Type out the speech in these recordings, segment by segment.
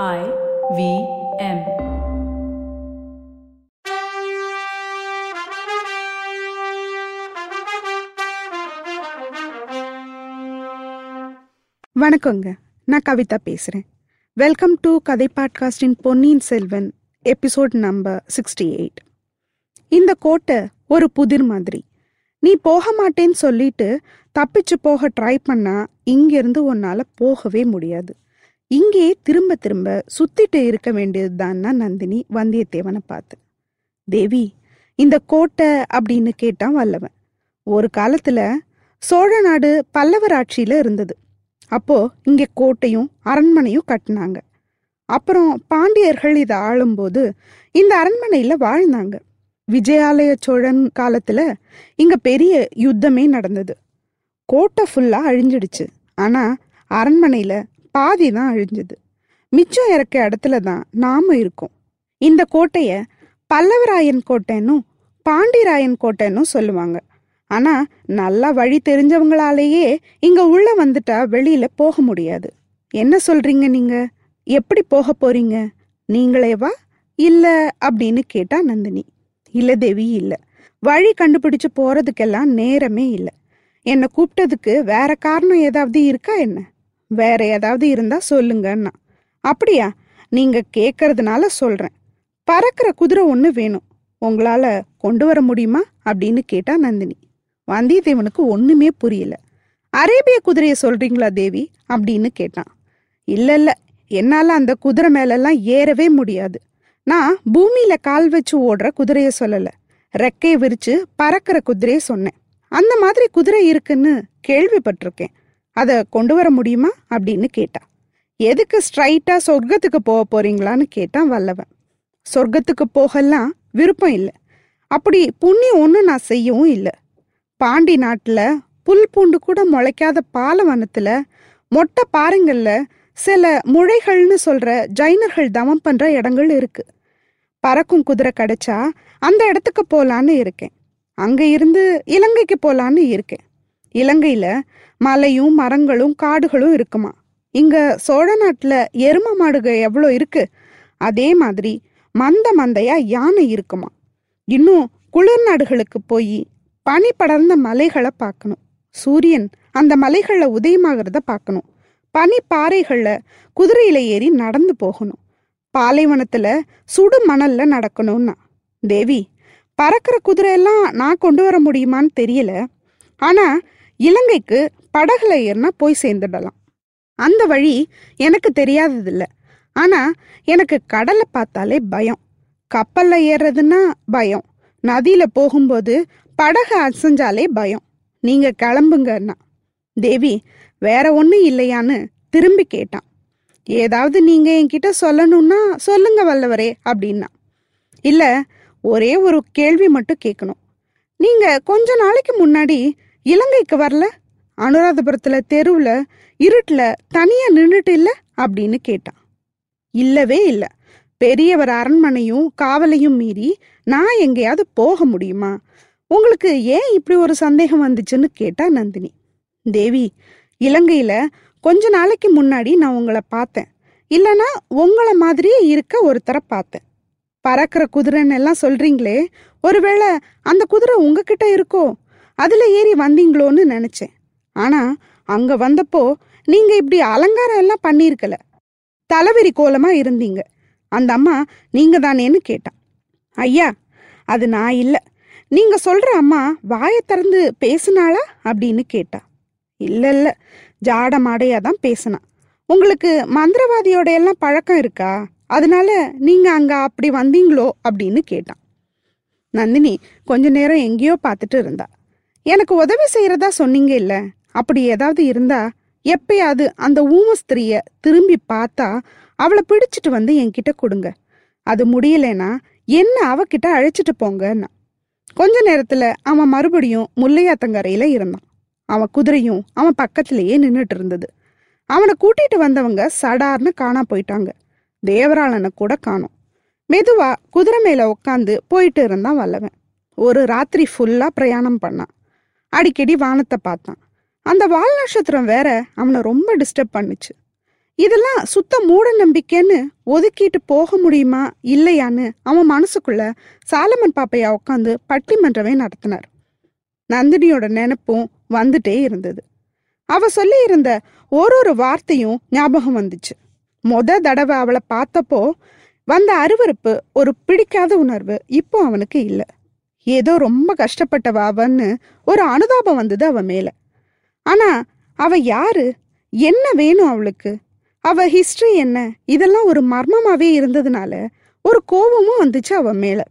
I V M. வணக்கங்க. நான் கவிதா பேசுகிறேன் வெல்கம் டு கதை பாட்காஸ்டின் Ponniyin Selvan episode number sixty eight. இந்த கோட்டை ஒரு புதிர் மாதிரி. நீ போக மாட்டேன்னு சொல்லிட்டு தப்பிச்சு போக ட்ரை பண்ணா இங்கிருந்து உன்னால போகவே முடியாது. இங்கே திரும்ப திரும்ப சுத்திட்டு இருக்க வேண்டியதுதான் நந்தினி வந்தியத்தேவனை பார்த்து. தேவி இந்த கோட்டை அப்படின்னு கேட்டான் வல்லவன். ஒரு காலத்துல சோழ நாடு பல்லவர் ஆட்சியில இருந்தது. அப்போ இங்கே கோட்டையும் அரண்மனையும் கட்டினாங்க. அப்புறம் பாண்டியர்கள் இதை ஆளும்போது இந்த அரண்மனையில வாழ்ந்தாங்க. விஜயாலய சோழன் காலத்துல இங்க பெரிய யுத்தமே நடந்தது. கோட்டை ஃபுல்லா அழிஞ்சிடுச்சு. ஆனா அரண்மனையில பாதி தான் அழிஞ்சது. மிச்சம் இறக்க இடத்துல தான் நாம இருக்கோம். இந்த கோட்டைய பல்லவராயன் கோட்டைன்னும் பாண்டிராயன் கோட்டைன்னும் சொல்லுவாங்க. ஆனா நல்லா வழி தெரிஞ்சவங்களாலேயே இங்க உள்ள வந்துட்டா வெளியில போக முடியாது. என்ன சொல்றீங்க நீங்க? எப்படி போக போறீங்க? நீங்களேவா இல்ல அப்படின்னு கேட்டா நந்தினி. இல்ல தேவி இல்ல. வழி கண்டுபிடிச்சு போறதுக்கெல்லாம் நேரமே இல்லை. என்னை கூப்பிட்டதுக்கு வேற காரணம் ஏதாவது இருக்கா என்ன? வேற ஏதாவது இருந்தா சொல்லுங்கன்னா அப்படியா? நீங்க கேட்கறதுனால சொல்றேன். பறக்கிற குதிரை ஒன்று வேணும். உங்களால கொண்டு வர முடியுமா? அப்படின்னு கேட்டா நந்தினி. வந்தியத்தேவனுக்கு ஒண்ணுமே புரியல. அரேபிய குதிரையை சொல்றீங்களா தேவி? அப்படின்னு கேட்டான். இல்ல இல்ல. என்னால அந்த குதிரை மேலெல்லாம் ஏறவே முடியாது. நான் பூமியில கால் வச்சு ஓடுற குதிரைய சொல்லல. ரெக்கையை விரிச்சு பறக்கிற குதிரையை சொன்னேன். அந்த மாதிரி குதிரை இருக்குன்னு கேள்விப்பட்டிருக்கேன். அதை கொண்டு வர முடியுமா அப்படின்னு கேட்டான் எதுக்கு ஸ்ட்ரைட்டா சொர்க்கத்துக்கு போக போறீங்களான்னு கேட்டான் வல்லவன். சொர்க்கத்துக்கு போகலாம் விருப்பம் இல்லை. அப்படி புண்ணியம் ஒன்றும் நான் செய்யவும் இல்லை. பாண்டி நாட்டில் புல் பூண்டு கூட முளைக்காத பாலவனத்தில் மொட்டை பாறைங்கள்ல சில முழைகள்னு சொல்கிற ஜைனர்கள் தவம் பண்ணுற இடங்கள் இருக்குது பறக்கும் குதிரை கிடைச்சா அந்த இடத்துக்கு போகலான்னு இருக்கேன். அங்கே இருந்து இலங்கைக்கு போகலான்னு இருக்கேன். இலங்கையில மலையும் மரங்களும் காடுகளும் இருக்குமா? இங்க சோழ நாட்டுல எரும மாடுக எவ்வளோ இருக்கு? அதே மாதிரி மந்த மந்தையா யானை இருக்குமா? இன்னும் குளிர் நாடுகளுக்கு போய் பனி படர்ந்த மலைகளை பார்க்கணும் சூரியன் அந்த மலைகளில் உதயமாகிறத பார்க்கணும் பனி பாறைகளில் குதிரையில ஏறி நடந்து போகணும். பாலைவனத்தில் சுடு மணல்ல நடக்கணும்னா. தேவி பறக்கிற குதிரையெல்லாம் நான் கொண்டு வர முடியுமான்னு தெரியல. ஆனால் இலங்கைக்கு படகுல ஏறினா போய் சேர்ந்துடலாம். அந்த வழி எனக்கு தெரியாததில்ல. ஆனா எனக்கு கடலை பார்த்தாலே பயம். கப்பல்ல ஏறுறதுன்னா பயம். நதியில போகும்போது படகு அசைஞ்சாலே பயம். நீங்க கிளம்புங்கன்னா. தேவி வேற ஒன்றும் இல்லையான்னு திரும்பி கேட்டான். ஏதாவது நீங்க என்கிட்ட சொல்லணும்னா சொல்லுங்க வல்லவரே அப்படின்னா. இல்ல ஒரே ஒரு கேள்வி மட்டும் கேட்கணும். நீங்க கொஞ்ச நாளைக்கு முன்னாடி இலங்கைக்கு வரல? அனுராதபுரத்துல தெருவுல இருட்டுல தனியா நின்றுட்டு இல்ல? அப்படின்னு கேட்டான். இல்லவே இல்லை. பெரியவர் அரண்மனையும் காவலையும் மீறி நான் எங்கேயாவது போக முடியுமா? உங்களுக்கு ஏன் இப்படி ஒரு சந்தேகம் வந்துச்சுன்னு கேட்டா நந்தினி. தேவி இலங்கையில கொஞ்ச நாளைக்கு முன்னாடி நான் உங்களை பார்த்தேன். இல்லனா உங்களை மாதிரியே இருக்க ஒருத்தரை பார்த்தேன். பறக்கிற குதிரைன்னு எல்லாம் சொல்றீங்களே ஒருவேளை அந்த குதிரை உங்ககிட்ட இருக்கோ? அதில் ஏறி வந்தீங்களோன்னு நினச்சேன். ஆனால் அங்கே வந்தப்போ நீங்கள் இப்படி அலங்காரம் எல்லாம் பண்ணியிருக்கல. தலைவெறி கோலமாக இருந்தீங்க. அந்த அம்மா நீங்கள் தானேன்னு கேட்டான் ஐயா அது நான் இல்லை. நீங்க சொல்ற அம்மா வாயை திறந்து பேசுனாளா? அப்படின்னு கேட்டா. இல்ல இல்ல. ஜாட மாடையா தான் பேசினா. உங்களுக்கு மந்திரவாதியோட எல்லாம் பழக்கம் இருக்கா? அதனால நீங்க அங்க அப்படி வந்தீங்களோ? அப்படின்னு கேட்டான் நந்தினி கொஞ்ச நேரம் எங்கேயோ பார்த்துட்டு இருந்தா. எனக்கு உதவி செய்யறதா சொன்னீங்க இல்ல? அப்படி ஏதாவது இருந்தா எப்பயாவது அந்த ஊமஸ்திரிய திரும்பி பார்த்தா அவளை பிடிச்சிட்டு வந்து என்கிட்ட கொடுங்க. அது முடியலனா என்ன அவகிட்ட அழைச்சிட்டு போங்கன்னா. கொஞ்ச நேரத்துல அவன் மறுபடியும் முல்லையாத்தங்கரையில இருந்தான். அவன் குதிரையும் அவன் பக்கத்திலேயே நின்றுட்டு இருந்தது. அவனை கூட்டிட்டு வந்தவங்க சடார்னு காணா போயிட்டாங்க. தேவராளனை கூட காணோம். மெதுவா குதிரை மேல உட்காந்து போயிட்டு இருந்தான் வல்லவன். ஒரு ராத்திரி ஃபுல்லா பிரயாணம் பண்ணான். அடிக்கடி வானத்தை பார்த்தான். அந்த வால் நட்சத்திரம் வேற அவனை ரொம்ப டிஸ்டர்ப் பண்ணுச்சு. இதெல்லாம் சுத்த மூட நம்பிக்கைன்னு ஒதுக்கிட்டு போக முடியுமா இல்லையான்னு அவன் மனசுக்குள்ள சாலமன் பாப்பையா உட்காந்து பட்டிமன்றமே நடத்தினார். நந்தினியோட நினப்பும் வந்துட்டே இருந்தது. அவ சொல்லி இருந்த ஒரு ஒரு வார்த்தையும் ஞாபகம் வந்துச்சு. மொத தடவை அவளை பார்த்தப்போ வந்த அருவருப்பு ஒரு பிடிக்காத உணர்வு இப்போ அவனுக்கு இல்லை. ஏதோ ரொம்ப கஷ்டப்பட்டவ அவன்னு ஒரு அனுதாபம் வந்தது அவ மேல. ஆனா அவ யாரு? என்ன வேணும் அவளுக்கு? அவ ஹிஸ்டரி என்ன? இதெல்லாம் ஒரு மர்மமாவே இருந்ததுனால ஒரு கோபமும் வந்துச்சு அவ மேல.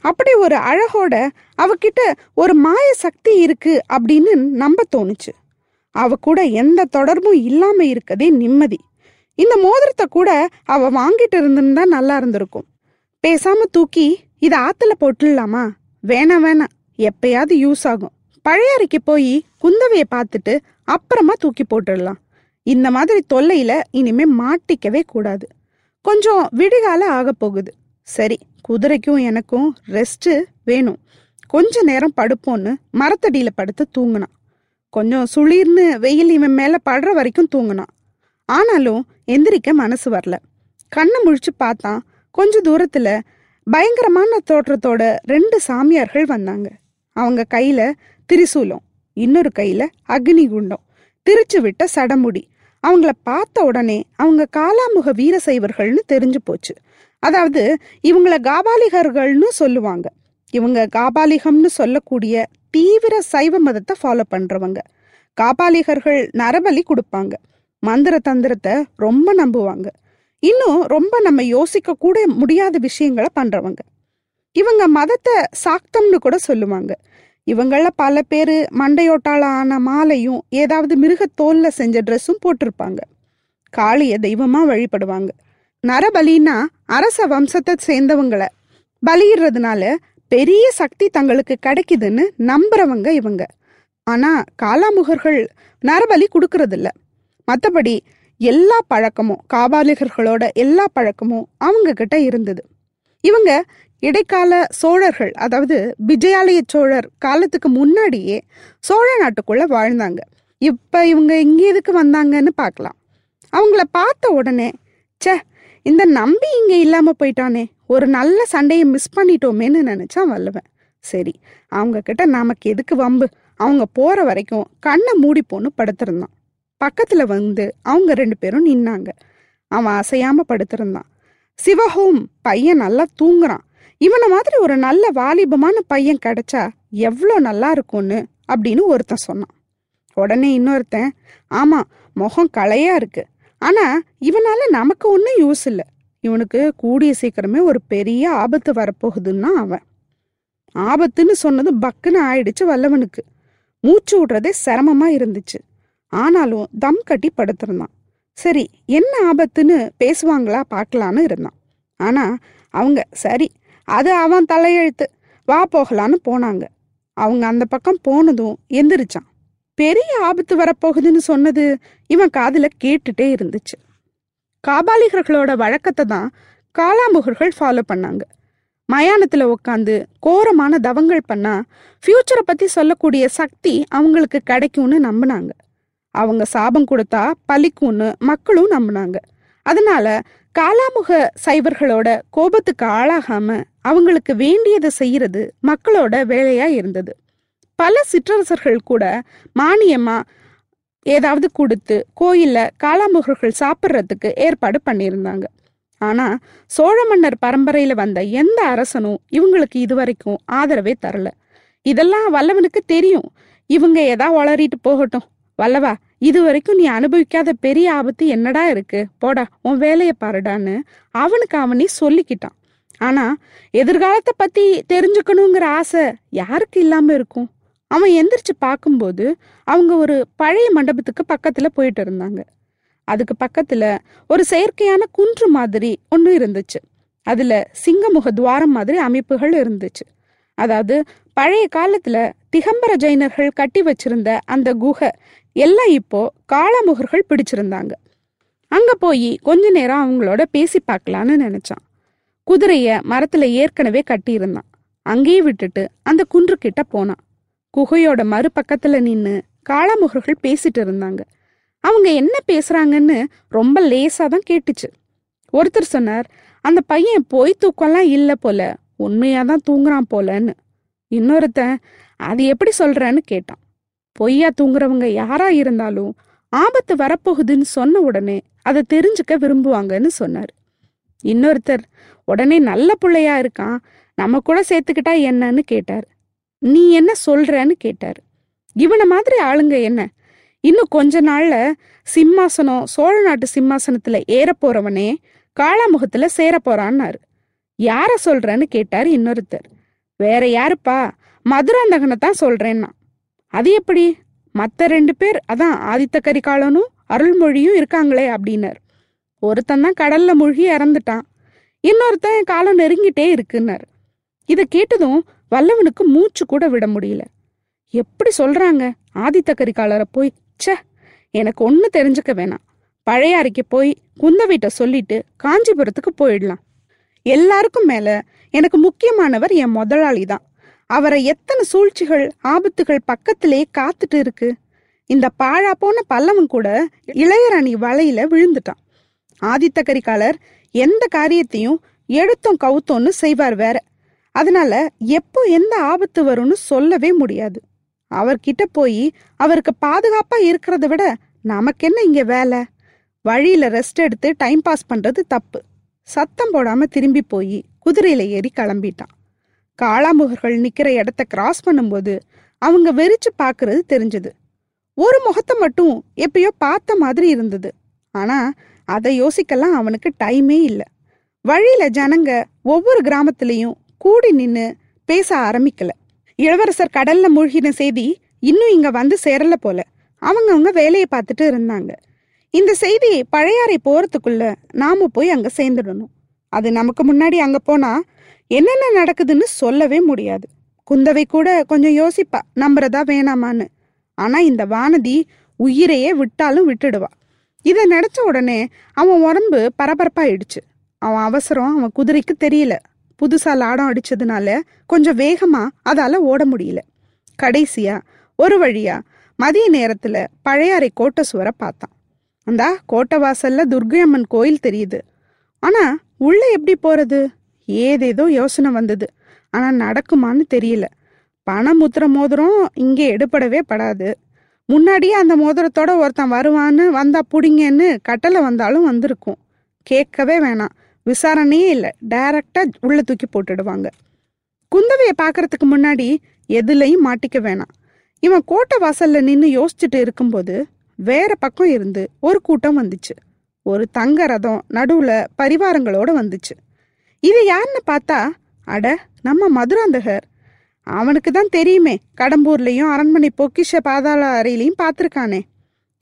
அப்படி ஒரு அழகோட அவகிட்ட ஒரு மாய சக்தி இருக்கு அப்படின்னு நம்ப தோணுச்சு. அவ கூட எந்த தொடர்பும் இல்லாம இருக்கதே நிம்மதி. இந்த மோதிரத்தை கூட அவ வாங்கிட்டு இருந்திருந்தா நல்லா இருந்திருக்கும். பேசாம தூக்கி இதை ஆத்துல போட்டுடலாமா? வேணாம் வேணாம். எப்பயாவது யூஸ் ஆகும். பழைய அறைக்கு போய் குந்தவைய பார்த்துட்டு அப்புறமா தூக்கி போட்டுடலாம். இந்த மாதிரி தொல்லையில இனிமே மாட்டிக்கவே கூடாது. கொஞ்சம் விடிகால ஆக போகுது. சரி குதிரைக்கும் எனக்கும் ரெஸ்ட்டு வேணும். கொஞ்ச நேரம் படுப்போன்னு மரத்தடியில படுத்து தூங்கினான். கொஞ்சம் சுளிர்னு வெயில் இவன் மேல படுற வரைக்கும் தூங்கினான். ஆனாலும் எந்திரிக்க மனசு வரல. கண்ணை முழிச்சு பார்த்தான். கொஞ்ச தூரத்துல பயங்கரமான தோற்றத்தோட ரெண்டு சாமியார்கள் வந்தாங்க. அவங்க கையில திரிசூலம் இன்னொரு கையில அக்னி குண்டம் திரிச்சு விட்ட சடமுடி. அவங்கள பார்த்த உடனே அவங்க காலாமுக வீரசைவர்கள்னு தெரிஞ்சு போச்சு. அதாவது இவங்கள காபாலிகர்கள்னு சொல்லுவாங்க. இவங்க காபாலிகம்னு சொல்லக்கூடிய தீவிர சைவ மதத்தை ஃபாலோ பண்றவங்க. காபாலிகர்கள் நரபலி கொடுப்பாங்க. மந்திர தந்திரத்தை ரொம்ப நம்புவாங்க. இன்னும் ரொம்ப நம்ம யோசிக்க கூட முடியாத விஷயங்களை பண்றவங்க. இவங்க மதத்தை சாக்தம்னு கூட சொல்லுவாங்க. இவங்கள பல பேர் மண்டையோட்டால ஆன மாலையும் ஏதாவது மிருகத்தோல்ல செஞ்ச ட்ரெஸ்ஸும் போட்டிருப்பாங்க. காளிய தெய்வமா வழிபடுவாங்க. நரபலின்னா அரச வம்சத்தை சேர்ந்தவங்களை பலியிடுறதுனால பெரிய சக்தி தங்களுக்கு கிடைக்குதுன்னு நம்புறவங்க இவங்க. ஆனா காலாமுகர்கள் நரபலி கொடுக்கறதில்ல. மற்றபடி எல்லா பழக்கமும் காபாலிகர்களோட எல்லா பழக்கமும் அவங்க கிட்ட இருந்தது. இவங்க இடைக்கால சோழர்கள் அதாவது விஜயாலய சோழர் காலத்துக்கு முன்னாடியே சோழ நாட்டுக்குள்ள வாழ்ந்தாங்க. இப்ப இவங்க இங்க எதுக்கு வந்தாங்கன்னு பார்க்கலாம். அவங்கள பார்த்த உடனே ச்சே இந்த நம்பி இங்க இல்லாம போயிட்டானே ஒரு நல்ல சண்டையை மிஸ் பண்ணிட்டோமேன்னு நினச்சா வல்லுவேன் சரி அவங்க கிட்ட நமக்கு எதுக்கு வம்பு அவங்க போற வரைக்கும் கண்ணை மூடி போன்னு படுத்திருந்தான். பக்கத்துல வந்து அவங்க ரெண்டு பேரும் நின்னாங்க. அவன் அசையாம படுத்திருந்தான். சிவஹோம் பையன் நல்லா தூங்குறான். இவனை மாதிரி ஒரு நல்ல வாலிபமான பையன் கிடைச்சா எவ்வளோ நல்லா இருக்கும்னு அப்படின்னு ஒருத்தன் சொன்னான். உடனே இன்னொருத்தன் ஆமா முகம் களையா இருக்கு. ஆனா இவனால நமக்கு ஒன்றும் யூஸ் இல்லை. இவனுக்கு கூடிய சீக்கிரமே ஒரு பெரிய ஆபத்து வரப்போகுதுன்னா அவன். ஆபத்துன்னு சொன்னது பக்குன்னு ஆயிடுச்சு வல்லவனுக்கு. மூச்சு விடுறதே சிரமமா இருந்துச்சு. ஆனாலும் தம் கட்டி படுத்திருந்தான். சரி என்ன ஆபத்துன்னு பேசுவாங்களா பார்க்கலான்னு இருந்தான். ஆனா அவங்க சரி அது அவன் தலையெழுத்து வா போகலான்னு போனாங்க. அவங்க அந்த பக்கம் போனதும் எந்திரிச்சான். பெரிய ஆபத்து வரப்போகுதுன்னு சொன்னது இவன் காதில் கேட்டுட்டே இருந்துச்சு. காபாலிகர்களோட வழக்கத்தை தான் காலாமுகர்கள் ஃபாலோ பண்ணாங்க. மயானத்தில் உட்காந்து கோரமான தவங்கள் பண்ணால் ஃபியூச்சரை பற்றி சொல்லக்கூடிய சக்தி அவங்களுக்கு கிடைக்கும்னு நம்பினாங்க. அவங்க சாபம் கொடுத்தா பலிக்கும்னு மக்களும் நம்பினாங்க. அதனால காலாமுக சைவர்களோட கோபத்துக்கு ஆளாகாம அவங்களுக்கு வேண்டியதை செய்யறது மக்களோட வேலையா இருந்தது. பல சிற்றரசர்கள் கூட மானியமா ஏதாவது கொடுத்து கோயில்ல காலாமுகர்கள் சாப்பிட்றதுக்கு ஏற்பாடு பண்ணியிருந்தாங்க. ஆனா சோழ மன்னர் பரம்பரையில வந்த எந்த அரசனும் இவங்களுக்கு இதுவரைக்கும் ஆதரவே தரல. இதெல்லாம் வல்லவனுக்கு தெரியும். இவங்க எதா வளரிட்டு போகட்டும். வல்லவா இது வரைக்கும் நீ அனுபவிக்காத பெரிய ஆபத்து என்னடா இருக்கு? போடா உன் வேலையை பாருடான்னு அவனுக்கு அவனே சொல்லிக்கிட்டான். ஆனா எதிர்காலத்தை பத்தி தெரிஞ்சுக்கணுங்கிற ஆசை யாருக்கு இல்லாம இருக்கும்? அவன் எந்திரிச்சு பார்க்கும்போது அவங்க ஒரு பழைய மண்டபத்துக்கு பக்கத்துல போயிட்டு இருந்தாங்க. அதுக்கு பக்கத்துல ஒரு செயற்கையான குன்று மாதிரி ஒன்று இருந்துச்சு. அதுல சிங்கமுக துவாரம் மாதிரி அமைப்புகள் இருந்துச்சு. அதாவது பழைய காலத்துல திகம்பர ஜைனர்கள் கட்டி வச்சிருந்த அந்த குகை எல்லாம் இப்போ காளாமுகர்கள் பிடிச்சிருந்தாங்க. அங்க போய் கொஞ்ச நேரம் அவங்களோட பேசி பார்க்கலான்னு நினைச்சான். குதிரைய மரத்துல ஏற்கனவே கட்டியிருந்தான். அங்கேயே விட்டுட்டு அந்த குன்று கிட்ட போனான். குகையோட மறுபக்கத்துல நின்னு காளாமுகர்கள் பேசிட்டு இருந்தாங்க. அவங்க என்ன பேசுறாங்கன்னு ரொம்ப லேசா தான் கேட்டுச்சு. ஒருத்தர் சொன்னார் அந்த பையன் பொய் தூக்கம்லாம் இல்லை போல உண்மையா தான் தூங்குறான் போலன்னு. இன்னொருத்தன் அது எப்படி சொல்றேன்னு கேட்டான். பொய்யா தூங்குறவங்க யாரா இருந்தாலும் ஆபத்து வரப்போகுதுன்னு சொன்ன உடனே அதை தெரிஞ்சுக்க விரும்புவாங்கன்னு சொன்னார். இன்னொருத்தர் உடனே நல்ல பிள்ளையா இருக்கான் நம்ம கூட சேர்த்துக்கிட்டா என்னன்னு கேட்டார். நீ என்ன சொல்றன்னு கேட்டார். இவனை மாதிரி ஆளுங்க என்ன? இன்னும் கொஞ்ச நாள்ல சிம்மாசனம் சோழ நாட்டு சிம்மாசனத்துல ஏற போறவனே காளாமுகத்துல சேர போறான்னாரு. யார சொல்றன்னு கேட்டார் இன்னொருத்தர். வேற யாருப்பா? மதுராந்தகனை தான் சொல்றேன்னா. அது எப்படி? மத்த ரெண்டு பேர் அதான் ஆதித்த கரிகாலனும் அருள்மொழியும் இருக்காங்களே அப்படின்னார். ஒருத்தன் தான் கடல்ல மூழ்கி இறந்துட்டான். இன்னொருத்தன் காலம் நெருங்கிட்டே இருக்குன்னார். இதை கேட்டதும் வல்லவனுக்கு மூச்சு கூட விட முடியல. எப்படி சொல்றாங்க ஆதித்த கரிகாலரை போய்? ச்சே எனக்கு ஒன்று தெரிஞ்சுக்க வேணாம். பழையாறைக்கு போய் குந்தவிட்ட சொல்லிட்டு காஞ்சிபுரத்துக்கு போயிடலாம். எல்லாருக்கும் மேல எனக்கு முக்கியமானவர் என் முதலாளி தான். அவரை எத்தனை சூழ்ச்சிகள் ஆபத்துகள் பக்கத்திலே காத்துட்டு இருக்கு. இந்த பாழா போன பல்லவன் கூட இளையராணி வலையில விழுந்துட்டான். ஆதித்த கரிகாலர் எந்த காரியத்தையும் எடுத்தோம் கவுத்தோன்னு செய்வார் வேற. அதனால எப்போ எந்த ஆபத்து வரும்னு சொல்லவே முடியாது. அவர்கிட்ட போய் அவருக்கு பாதுகாப்பா இருக்கிறத விட நமக்கென்ன இங்க வேலை? வழியில ரெஸ்ட் எடுத்து டைம் பாஸ் பண்றது தப்பு. சத்தம் போடாம திரும்பி போய் குதிரையில ஏறி கிளம்பிட்டான். காளாமுகர்கள் நிக்கிற இடத்த கிராஸ் பண்ணும்போது அவங்க வெறிச்சு பார்க்கறது தெரிஞ்சது. ஒரு முகத்தை மட்டும் எப்பயோ பார்த்த மாதிரி இருந்தது. ஆனா அதை யோசிக்கலாம் அவனுக்கு டைமே இல்லை. வழியில ஜனங்க ஒவ்வொரு கிராமத்திலையும் கூடி நின்னு பேச ஆரம்பிக்கல. இளவரசர் கடல்ல மூழ்கின செய்தி இன்னும் இங்க வந்து சேரல போல. அவங்கவங்க வேலையை பார்த்துட்டு இருந்தாங்க. இந்த செய்தி பழையாறை போறதுக்குள்ள நாம போய் அங்க சேர்ந்துடணும். அது நமக்கு முன்னாடி அங்க போனா என்னென்ன நடக்குதுன்னு சொல்லவே முடியாது. குந்தவை கூட கொஞ்சம் யோசிப்பா நம்புறதா வேணாமான்னு. ஆனா இந்த வானதி உயிரையே விட்டாலும் விட்டுடுவா. இதை நினைச்ச உடனே அவன் உடம்பு பரபரப்பாயிடுச்சு. அவன் அவசரம் அவன் குதிரைக்கு தெரியல. புதுசா லாடம் அடிச்சதுனால கொஞ்சம் வேகமா அதால ஓட முடியல. கடைசியா ஒரு வழியா மதிய நேரத்துல பழையாறை கோட்டை சுவரை பார்த்தான். அந்த கோட்டை வாசல்ல துர்கையம்மன் கோயில் தெரியுது. ஆனா உள்ளே எப்படி போறது? ஏதேதோ யோசனை வந்தது. ஆனா நடக்குமான்னு தெரியல. பண முத்திர மோதிரம் இங்கே எடுப்படவே படாது. முன்னாடியே அந்த மோதிரத்தோட ஒருத்தன் வருவான்னு வந்தா புடிங்கன்னு கட்டளை வந்தாலும் வந்திருக்கும். கேட்கவே வேணாம். விசாரணையே இல்லை. டைரக்டா உள்ள தூக்கி போட்டுடுவாங்க. குந்தவையை பார்க்கறதுக்கு முன்னாடி எதுலையும் மாட்டிக்க வேணாம். இவன் கோட்டை வாசல்ல நின்று யோசிச்சுட்டு இருக்கும்போது வேற பக்கம் இருந்து ஒரு கூட்டம் வந்துச்சு. ஒரு தங்க ரதம் நடுவுல பரிவாரங்களோட வந்துச்சு. இது யாருன்னு பார்த்தா அட நம்ம மதுராந்தகர். அவனுக்கு தான் தெரியுமே கடம்பூர்லேயும் அரண்மனை பொக்கிஷ பாதாள அறையிலையும் பார்த்துருக்கானே.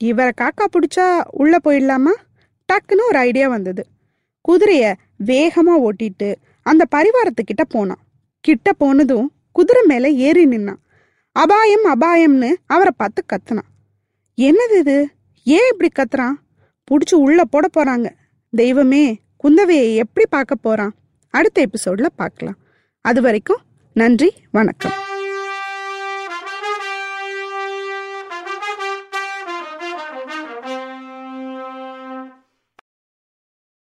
இவரை காக்கா பிடிச்சா உள்ளே போயிடலாமா? டக்குன்னு ஒரு ஐடியா வந்தது. குதிரையை வேகமாக ஓட்டிட்டு அந்த பரிவாரத்துக்கிட்ட போனான். கிட்ட போனதும் குதிரை மேலே ஏறி நின்னான். அபாயம் அபாயம்னு அவரை பார்த்து கத்துனான். என்னது இது? ஏன் இப்படி கத்துறான்? பிடிச்சி உள்ள போட போறாங்க. தெய்வமே குந்தவையை எப்படி பார்க்க போறான்? அடுத்த எபிசோட்ல பார்க்கலாம். அது வரைக்கும் நன்றி வணக்கம்.